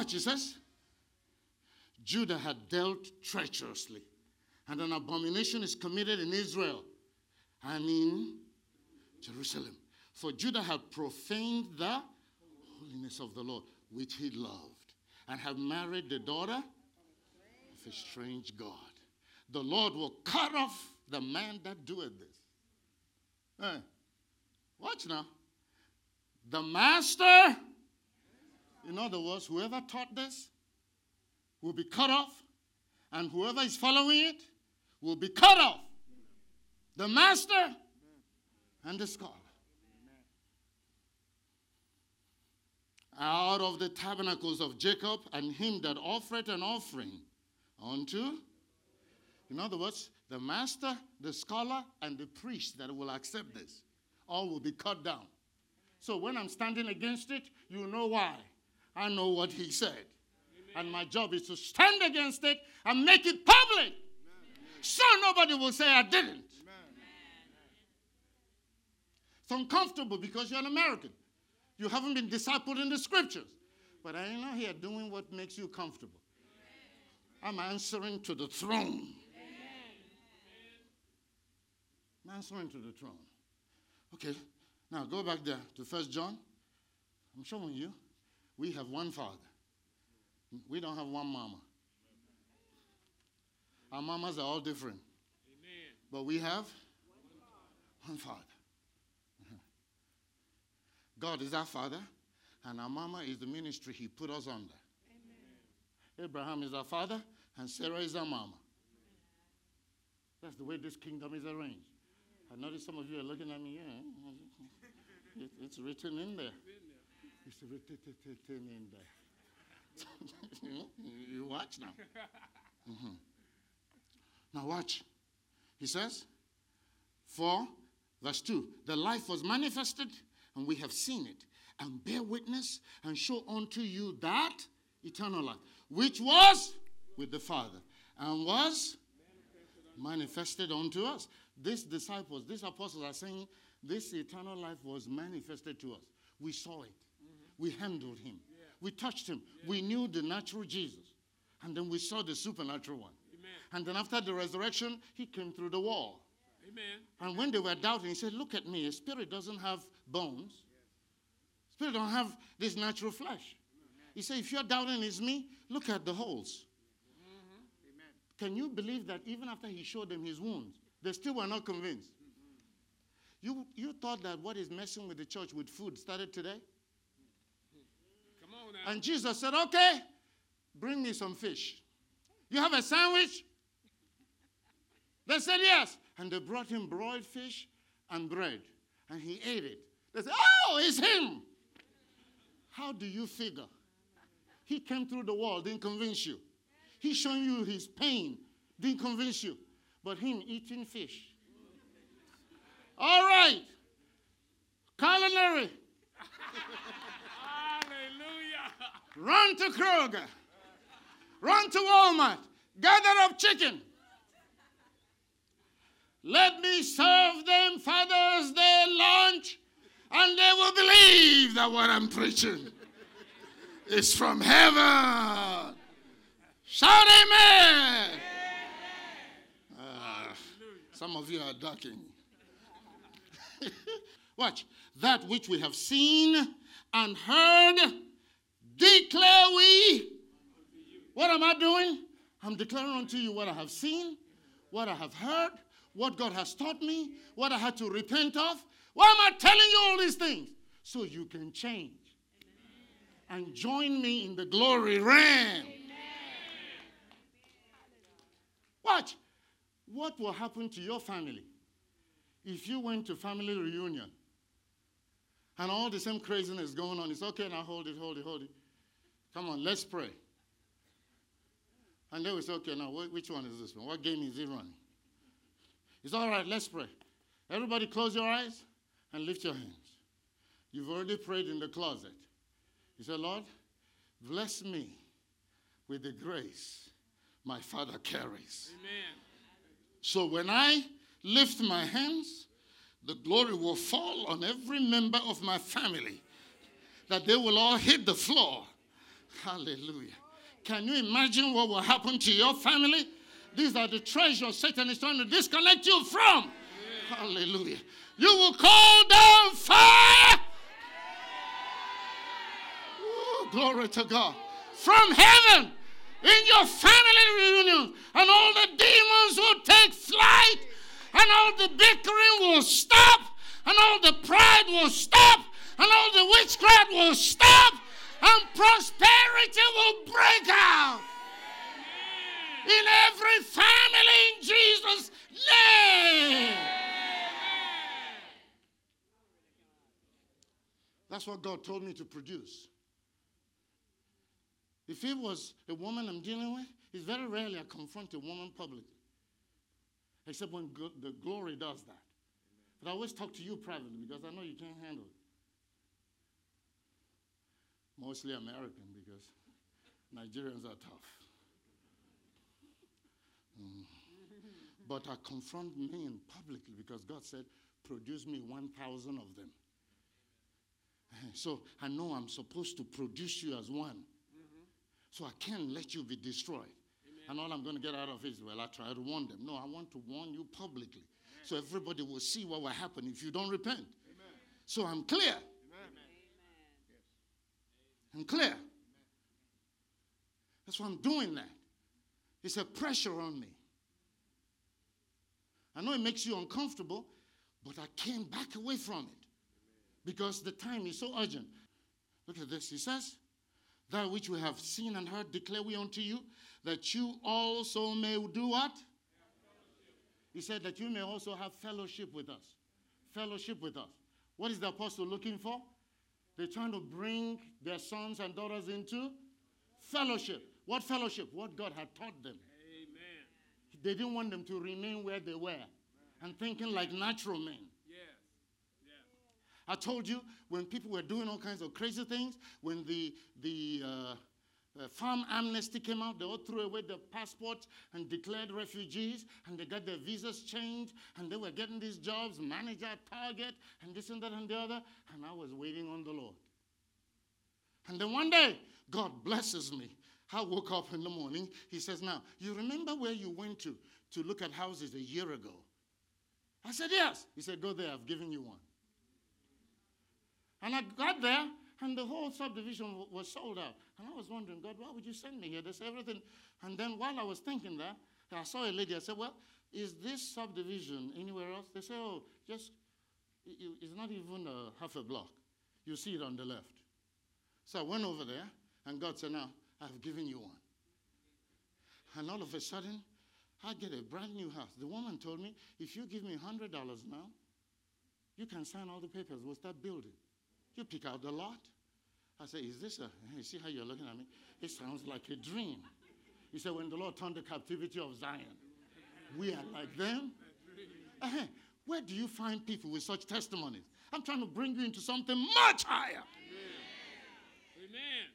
Watch, says, Judah had dealt treacherously, and an abomination is committed in Israel and in Jerusalem. For Judah had profaned the holiness of the Lord, which he loved, and had married the daughter of a strange God. The Lord will cut off the man that doeth this. Hey, watch now. The master, in other words, whoever taught this will be cut off, and whoever is following it will be cut off. The master and the scholar. Out of the tabernacles of Jacob and him that offered an offering unto, in other words, the master, the scholar, and the priest that will accept this, all will be cut down. So when I'm standing against it, you know why. I know what he said. Amen. And my job is to stand against it and make it public. Amen. So nobody will say I didn't. Amen. It's uncomfortable because you're an American. You haven't been discipled in the scriptures. But I am not here doing what makes you comfortable. I'm answering to the throne. I'm answering to the throne. Okay, now go back there to First John. I'm showing you. We have one father. We don't have one mama. Our mamas are all different. Amen. But we have one father. God is our father, and our mama is the ministry he put us under. Amen. Abraham is our father, and Sarah is our mama. That's the way this kingdom is arranged. I notice some of you are looking at me. Yeah, it's written in there. It's written in there. you watch now. Mm-hmm. Now watch. He says, For, verse 2, the life was manifested, and we have seen it, and bear witness, and show unto you that eternal life, which was with the Father, and was manifested unto us. These disciples, these apostles are saying, this eternal life was manifested to us. We saw it. Mm-hmm. We handled him. Yeah. We touched him. Yeah. We knew the natural Jesus. And then we saw the supernatural one. Amen. And then after the resurrection, he came through the wall. Amen. And when they were doubting, he said, Look at me. A spirit doesn't have bones. Spirit don't have this natural flesh. He said, If you're doubting it's me, look at the holes. Mm-hmm. Can you believe that even after he showed them his wounds, they still were not convinced? You, you thought that what is messing with the church with food started today? And Jesus said, Okay, bring me some fish. You have a sandwich? They said, Yes. And they brought him broiled fish and bread. And he ate it. They said, Oh, it's him. How do you figure? He came through the wall, didn't convince you. He showing you his pain, didn't convince you. But him eating fish all right. Culinary. Run to Kroger. Run to Walmart. Gather up chicken. Let me serve them Father's Day lunch, and they will believe that what I'm preaching is from heaven. Shout amen. Uh, some of you are ducking. Watch. That which we have seen and heard, declare we. What am I doing? I'm declaring unto you what I have seen, what I have heard, what God has taught me, what I had to repent of. Why am I telling you all these things? So you can change and join me in the glory realm. Watch. What will happen to your family if you went to family reunion and all the same craziness going on, it's okay now, hold it, hold it, hold it. Come on, let's pray. And they will say, okay, now which one is this one? What game is he running? It's all right, let's pray. Everybody close your eyes and lift your hands. You've already prayed in the closet. You say, Lord, bless me with the grace my Father carries. Amen. So when I lift my hands, the glory will fall on every member of my family. That they will all hit the floor Hallelujah. Can you imagine what will happen to your family? These are the treasures Satan is trying to disconnect you from. Hallelujah. You will call down fire. Ooh, glory to God. From heaven in your family reunion, and all the demons will take flight, and all the bickering will stop, and all the pride will stop, and all the witchcraft will stop, and prosperity will break out in every family in Jesus' name. That's what God told me to produce. If it was a woman I'm dealing with, it's very rarely I confront a woman publicly. Except when the glory does that. But I always talk to you privately because I know you can't handle it. Mostly American because Nigerians are tough. Mm. But I confront men publicly because God said, produce me 1,000 of them. So I know I'm supposed to produce you as one. Mm-hmm. So I can't let you be destroyed. Amen. And all I'm going to get out of it is, well, I try to warn them. No, I want to warn you publicly. Amen. So everybody will see what will happen if you don't repent. Amen. So I'm clear. I'm clear. That's why I'm doing that. It's a pressure on me. I know it makes you uncomfortable, but I can't back away from it because the time is so urgent. Look at this. He says, that which we have seen and heard declare we unto you, that you also may do what? He said that you may also have fellowship with us. Fellowship with us. What is the apostle looking for? They're trying to bring their sons and daughters into fellowship. What fellowship? What God had taught them. Amen. They didn't want them to remain where they were and thinking like natural men. I told you when people were doing all kinds of crazy things, when the, the uh, uh, farm amnesty came out, they all threw away their passports and declared refugees, and they got their visas changed, and they were getting these jobs, manager, target, and this and that and the other, and I was waiting on the Lord. And then one day, God blesses me. I woke up in the morning. He says, Now, you remember where you went to to look at houses a year ago? I said, Yes. He said, Go there, I've given you one. And I got there, and the whole subdivision was sold out. And I was wondering, God, why would you send me here? There's everything. And then while I was thinking that, I saw a lady. I said, Well, is this subdivision anywhere else? They said, Oh, just, it's not even a half a block. You see it on the left. So I went over there, and God said, Now, I've given you one. And all of a sudden, I get a brand new house. The woman told me, If you give me $100 now, you can sign all the papers. We'll start building. You pick out the lot. I say, Is this a, you see how you're looking at me? It sounds like a dream. He said, When the Lord turned the captivity of Zion, we are like them. Uh-huh. Where do you find people with such testimonies? I'm trying to bring you into something much higher. Amen.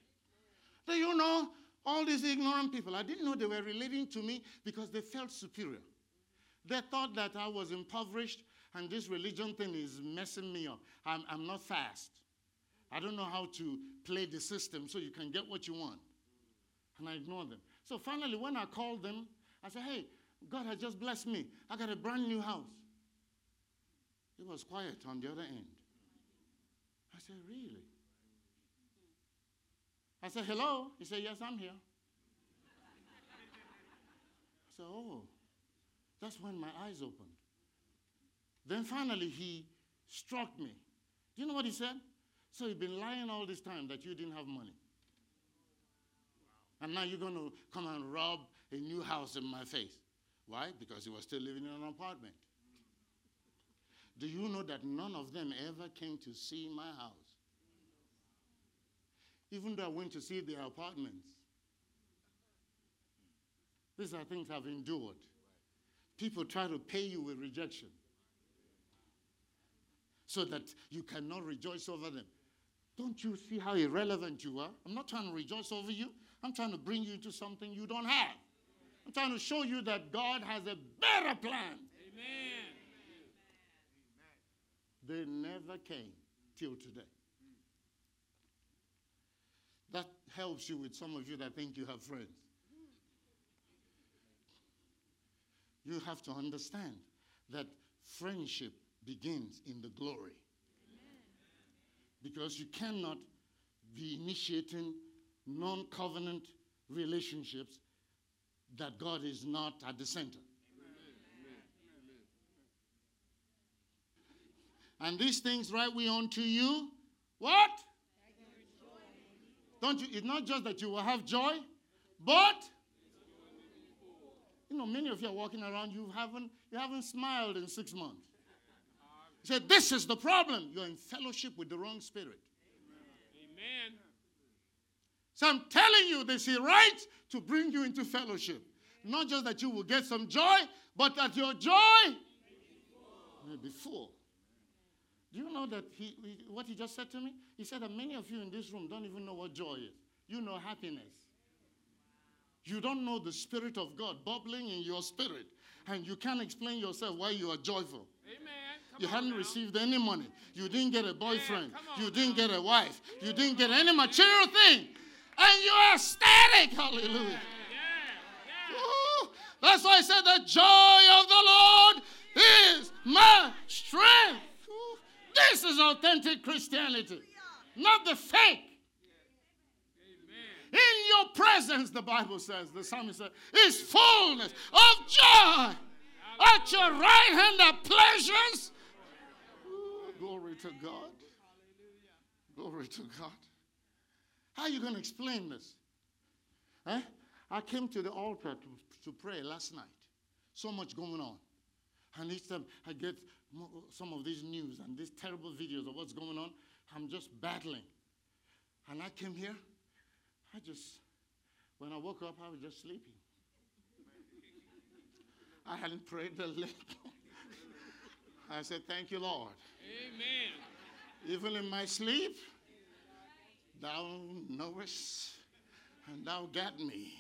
Do you know all these ignorant people? I didn't know they were relating to me because they felt superior. They thought that I was impoverished and this religion thing is messing me up. I'm, I'm not fast. I don't know how to play the system so you can get what you want. And I ignore them. So finally, when I called them, I said, Hey, God has just blessed me. I got a brand new house. It was quiet on the other end. I said, Really? I said, Hello? He said, Yes, I'm here. I said, Oh, that's when my eyes opened. Then finally, he struck me. Do you know what he said? So you've been lying all this time that you didn't have money. And now you're going to come and rob a new house in my face. Why? Because he was still living in an apartment. Do you know that none of them ever came to see my house? Even though I went to see their apartments. These are things I've endured. People try to pay you with rejection so that you cannot rejoice over them. Don't you see how irrelevant you are? I'm not trying to rejoice over you. I'm trying to bring you to something you don't have. I'm trying to show you that God has a better plan. Amen. They never came till today. That helps you with some of you that think you have friends. You have to understand that friendship begins in the glory. Because you cannot be initiating non covenant relationships that God is not at the center. And these things write we unto you. What? Don't you? It's not just that you will have joy, but you know, many of you are walking around, you haven't, you haven't smiled in six months. He said, This is the problem. You're in fellowship with the wrong spirit. Amen. So I'm telling you, this is right to bring you into fellowship. Not just that you will get some joy, but that your joy may be full. Do you know that he, he, what he just said to me? He said that many of you in this room don't even know what joy is. You know happiness. You don't know the Spirit of God bubbling in your spirit, and you can't explain yourself why you are joyful. Amen. You hadn't now. received any money. You didn't get a boyfriend. on you didn't now. get a wife. You didn't get any material thing. And you are ecstatic. Hallelujah. Yeah, yeah. That's why I said the joy of the Lord is my strength. Ooh, This is authentic Christianity, not the fake. In your presence, the Bible says, the psalmist said, is fullness of joy. At your right hand are pleasures. Glory to God. Glory to God. How are you going to explain this? I came to the altar to, to pray last night. So much going on. And each time I get some of these news and these terrible videos of what's going on, I'm just battling. And I came here, I just, when I woke up, I was just sleeping. I hadn't prayed a lick. I said, Thank you, Lord. Amen. Even in my sleep, thou knowest, and thou got me.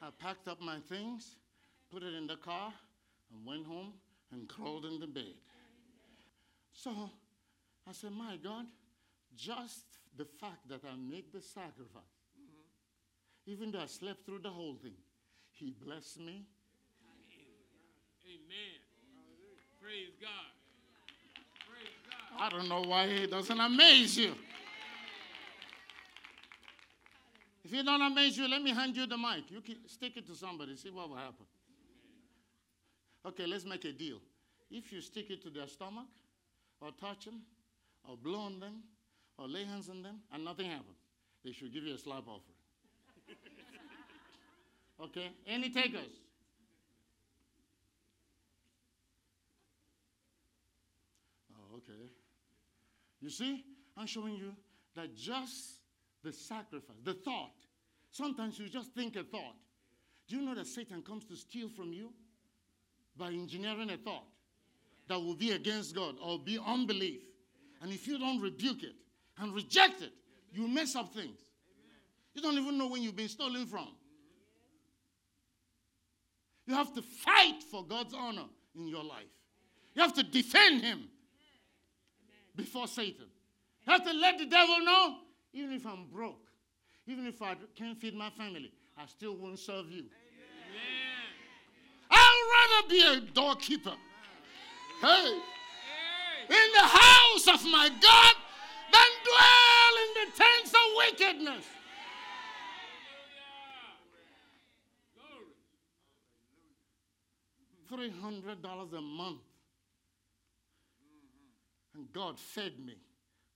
I packed up my things, put it in the car, and went home and crawled in the bed. So I said, My God, just the fact that I made the sacrifice, even though I slept through the whole thing, He blessed me. Amen. Praise God. I don't know why it doesn't amaze you. If it don't amaze you, let me hand you the mic. You can stick it to somebody, see what will happen. Okay, let's make a deal. If you stick it to their stomach, or touch them, or blow on them, or lay hands on them, and nothing happens, they should give you a slap offering. okay? Any takers? Oh, okay. You see, I'm showing you that just the sacrifice, the thought, sometimes you just think a thought. Do you know that Satan comes to steal from you by engineering a thought that will be against God or be unbelief? And if you don't rebuke it and reject it, you mess up things. You don't even know when you've been stolen from. You have to fight for God's honor in your life. You have to defend Him before Satan. You have to let the devil know, even if I'm broke, even if I can't feed my family, I still won't serve you. Amen. I'd rather be a doorkeeper. Hey, Hey. in the house of my God than dwell in the tents of wickedness. $300 a month. And God fed me,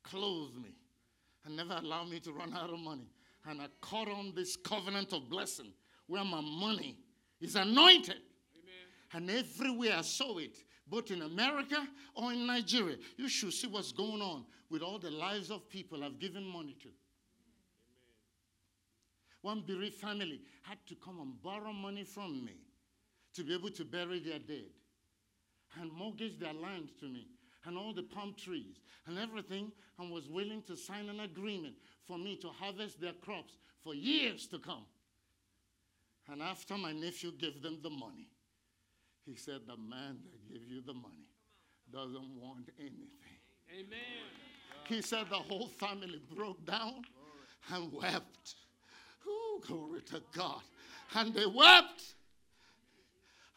clothed me, and never allowed me to run out of money. And I caught on this covenant of blessing where my money is anointed. Amen. And everywhere I saw it, both in America or in Nigeria, you should see what's going on with all the lives of people I've given money to. One bereaved family had to come and borrow money from me to be able to bury their dead and mortgage their land to me and all the palm trees and everything and was willing to sign an agreement for me to harvest their crops for years to come. And after my nephew gave them the money, he said, The man that gave you the money doesn't want anything. Amen. He said the whole family broke down and wept. Glory to God. And they wept.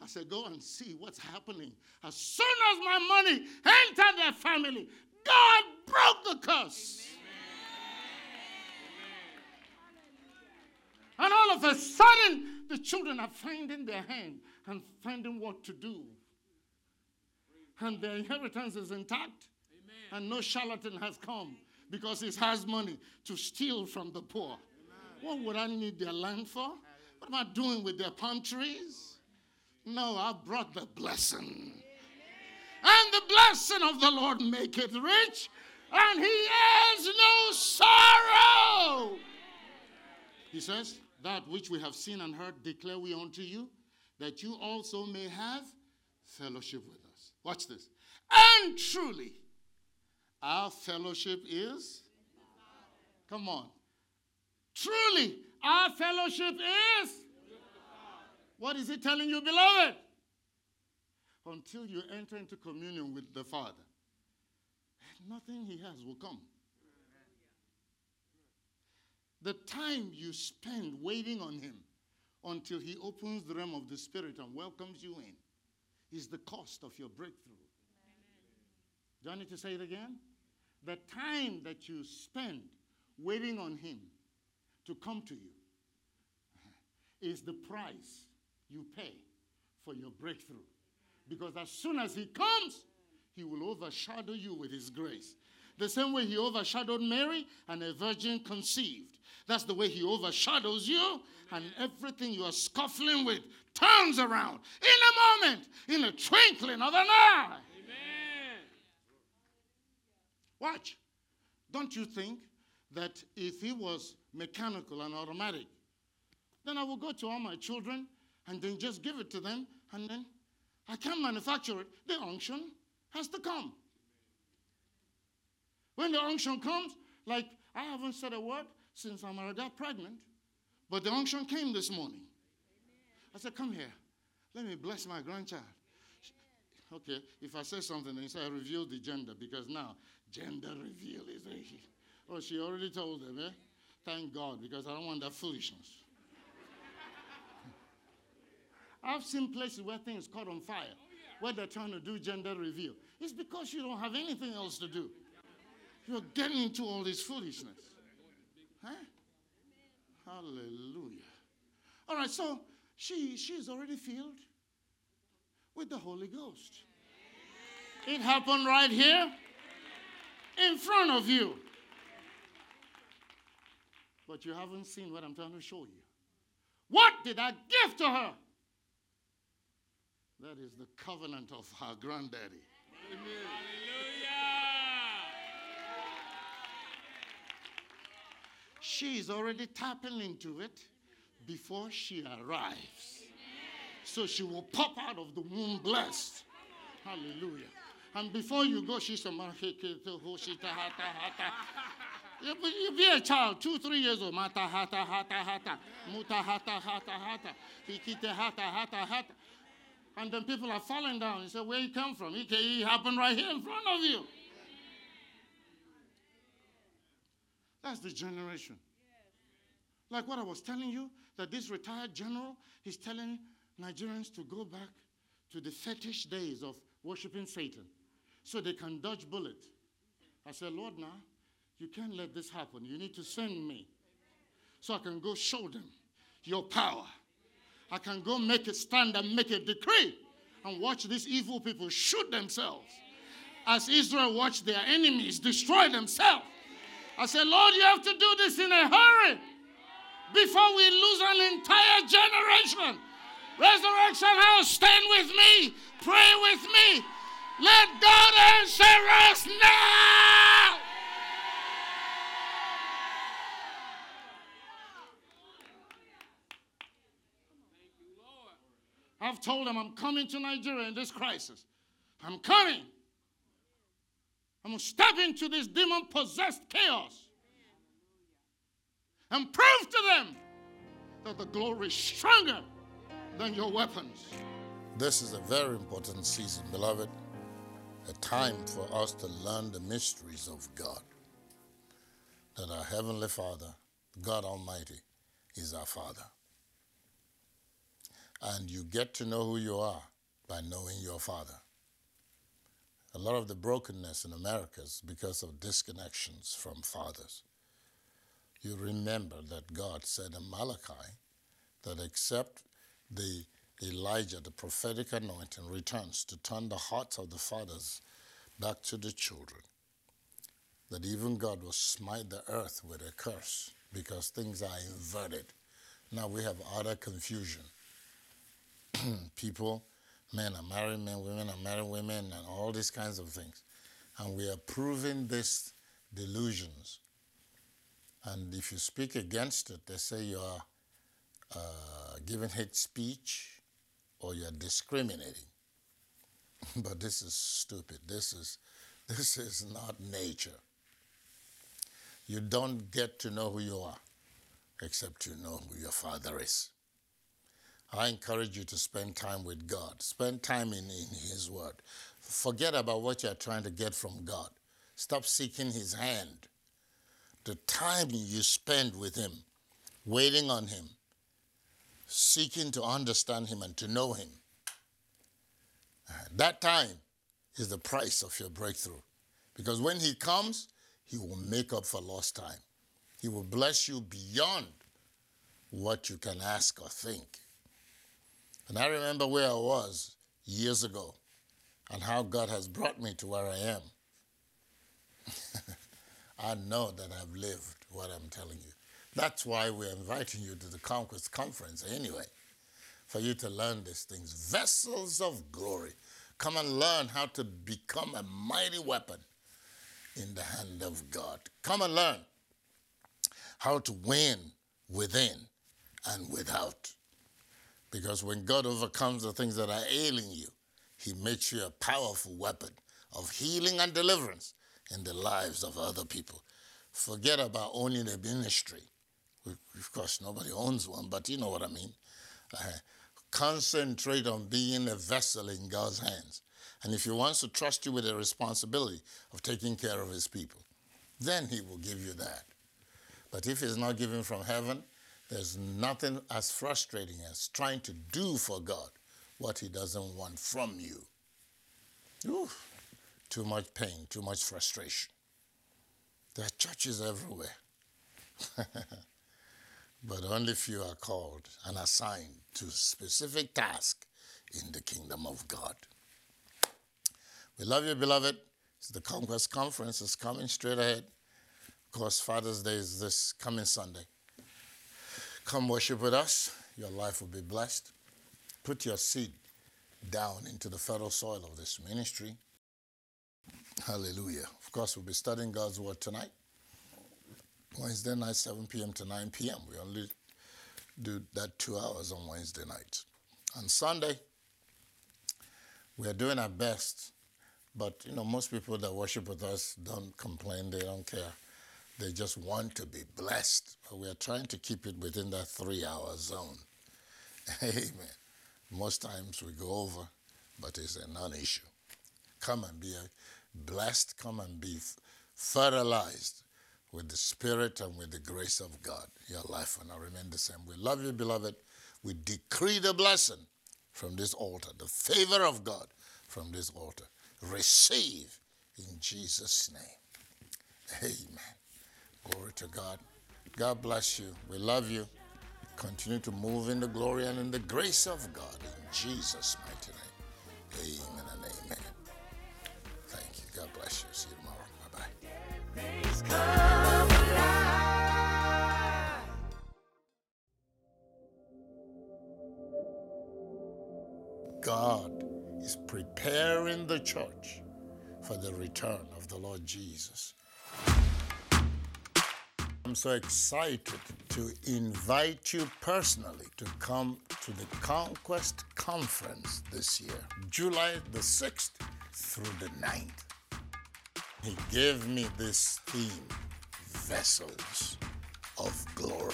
I said, Go and see what's happening. As soon as my money entered their family, God broke the curse. And all of a sudden, the children are finding their hand and finding what to do. And their inheritance is intact. And no charlatan has come because he has money to steal from the poor. What would I need their land for? What am I doing with their palm trees? No, I brought the blessing. And the blessing of the Lord make it rich, and he has no sorrow. He says, That which we have seen and heard declare we unto you, that you also may have fellowship with us. Watch this. And truly, our fellowship is. Come on. Truly, our fellowship is. What is he telling you, beloved? Until you enter into communion with the Father, nothing he has will come. The time you spend waiting on him until he opens the realm of the Spirit and welcomes you in is the cost of your breakthrough. Do I need to say it again? The time that you spend waiting on him to come to you is the price you pay for your breakthrough. Because as soon as he comes, he will overshadow you with his grace. The same way he overshadowed Mary and a virgin conceived. That's the way he overshadows you, and everything you are scuffling with turns around in a moment, in a twinkling of an eye. Amen. Watch. Don't you think that if he was mechanical and automatic, then I will go to all my children and then just give it to them, and then I can't manufacture it. The unction has to come. When the unction comes, like I haven't said a word since I'm got pregnant, but the unction came this morning. I said, Come here, let me bless my grandchild. Okay, if I say something, then say I reveal the gender because now gender reveal is. Oh, she already told them, eh? Thank God, because I don't want that foolishness. I've seen places where things caught on fire, oh, where they're trying to do gender reveal. It's because you don't have anything else to do. You're getting into all this foolishness. Huh? Hallelujah. All right, so she she's already filled with the Holy Ghost. It happened right here in front of you. But you haven't seen what I'm trying to show you. What did I give to her? That is the covenant of her granddaddy. Hallelujah. She is already tapping into it before she arrives. So she will pop out of the womb blessed. Hallelujah. And before you go, she's a you be a child, two, three years old. Mata hata hata hata. Muta hata hata hata. Hikite hata hata hata. And then people are falling down. You say, Where you come from? It, it happened right here in front of you. That's the generation. Like what I was telling you, that this retired general is telling Nigerians to go back to the fetish days of worshiping Satan so they can dodge bullets. I said, Lord, now, you can't let this happen. You need to send me so I can go show them your power. I can go make a stand and make a decree and watch these evil people shoot themselves as Israel watched their enemies destroy themselves. I said, Lord, you have to do this in a hurry before we lose an entire generation. Resurrection House, stand with me, pray with me. Let God answer us now. I've told them I'm coming to Nigeria in this crisis. I'm coming. I'm going to step into this demon possessed chaos and prove to them that the glory is stronger than your weapons. This is a very important season, beloved. A time for us to learn the mysteries of God. That our Heavenly Father, God Almighty, is our Father. And you get to know who you are by knowing your Father. A lot of the brokenness in America is because of disconnections from fathers. You remember that God said in Malachi that except the Elijah, the prophetic anointing, returns to turn the hearts of the fathers back to the children, that even God will smite the earth with a curse because things are inverted. Now we have utter confusion. People men are marrying men, women are marrying women, and all these kinds of things. And we are proving these delusions. And if you speak against it, they say you are uh, giving hate speech or you're discriminating. but this is stupid. This is, this is not nature. You don't get to know who you are except you know who your father is. I encourage you to spend time with God. Spend time in, in His Word. Forget about what you're trying to get from God. Stop seeking His hand. The time you spend with Him, waiting on Him, seeking to understand Him and to know Him, that time is the price of your breakthrough. Because when He comes, He will make up for lost time. He will bless you beyond what you can ask or think. And I remember where I was years ago and how God has brought me to where I am. I know that I've lived what I'm telling you. That's why we're inviting you to the Conquest Conference anyway, for you to learn these things. Vessels of glory. Come and learn how to become a mighty weapon in the hand of God. Come and learn how to win within and without. Because when God overcomes the things that are ailing you, He makes you a powerful weapon of healing and deliverance in the lives of other people. Forget about owning a ministry. Of course, nobody owns one, but you know what I mean. Uh, concentrate on being a vessel in God's hands. And if He wants to trust you with the responsibility of taking care of His people, then He will give you that. But if He's not giving from heaven, there's nothing as frustrating as trying to do for God what He doesn't want from you. Too much pain, too much frustration. There are churches everywhere. but only few are called and assigned to specific task in the kingdom of God. We love you, beloved. The Conquest Conference is coming straight ahead. Of course, Father's Day is this coming Sunday. Come worship with us. Your life will be blessed. Put your seed down into the fertile soil of this ministry. Hallelujah. Of course, we'll be studying God's Word tonight. Wednesday night, 7 p.m. to 9 p.m. We only do that two hours on Wednesday night. On Sunday, we are doing our best, but you know, most people that worship with us don't complain, they don't care. They just want to be blessed. But we are trying to keep it within that three hour zone. Amen. Most times we go over, but it's a non issue. Come and be uh, blessed, come and be fertilized with the Spirit and with the grace of God. Your life will not remain the same. We love you, beloved. We decree the blessing from this altar, the favor of God from this altar. Receive in Jesus' name. Amen. Glory to God. God bless you. We love you. Continue to move in the glory and in the grace of God in Jesus' mighty name. Amen and amen. Thank you. God bless you. See you tomorrow. Bye bye. God is preparing the church for the return of the Lord Jesus. I'm so excited to invite you personally to come to the Conquest Conference this year, July the 6th through the 9th. He gave me this theme Vessels of Glory.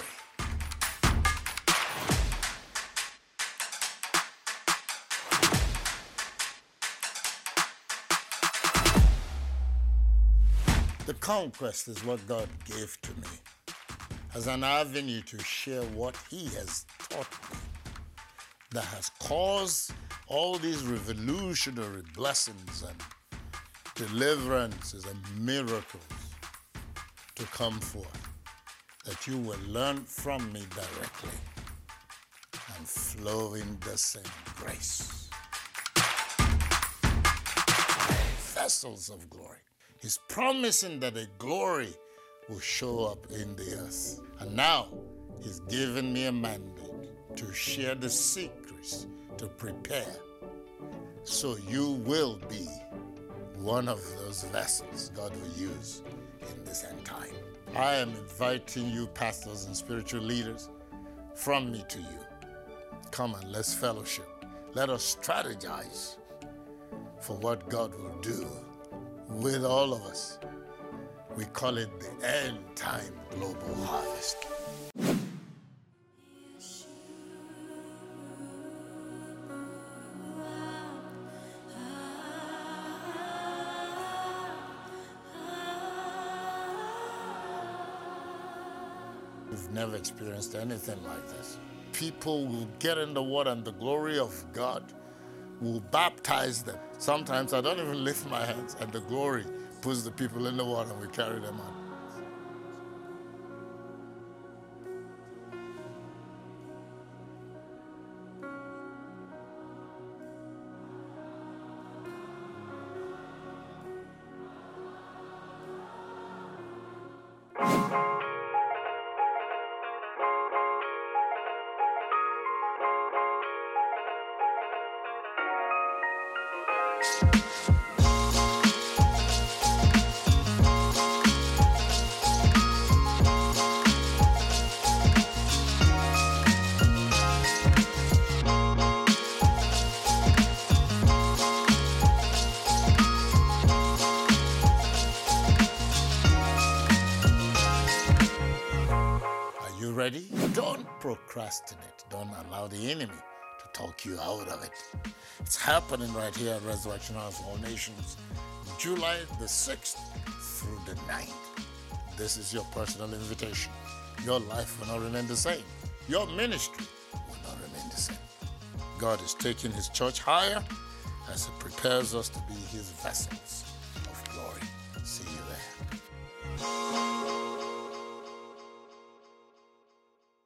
The conquest is what God gave to me. As an avenue to share what He has taught me that has caused all these revolutionary blessings and deliverances and miracles to come forth. That you will learn from me directly and flow in the same grace. Vessels of glory. He's promising that a glory will show up in the earth. And now he's given me a mandate to share the secrets to prepare so you will be one of those vessels God will use in this end time. I am inviting you, pastors and spiritual leaders, from me to you. Come and let's fellowship. Let us strategize for what God will do with all of us. We call it the end time global harvest. We've never experienced anything like this. People will get in the water and the glory of God will baptize them. Sometimes I don't even lift my hands and the glory puts the people in the water and we carry them out. Are procrastinate. Don't allow the enemy to talk you out of it. It's happening right here at Resurrection House of All Nations, July the 6th through the 9th. This is your personal invitation. Your life will not remain the same. Your ministry will not remain the same. God is taking his church higher as he prepares us to be his vessels of glory. See you there.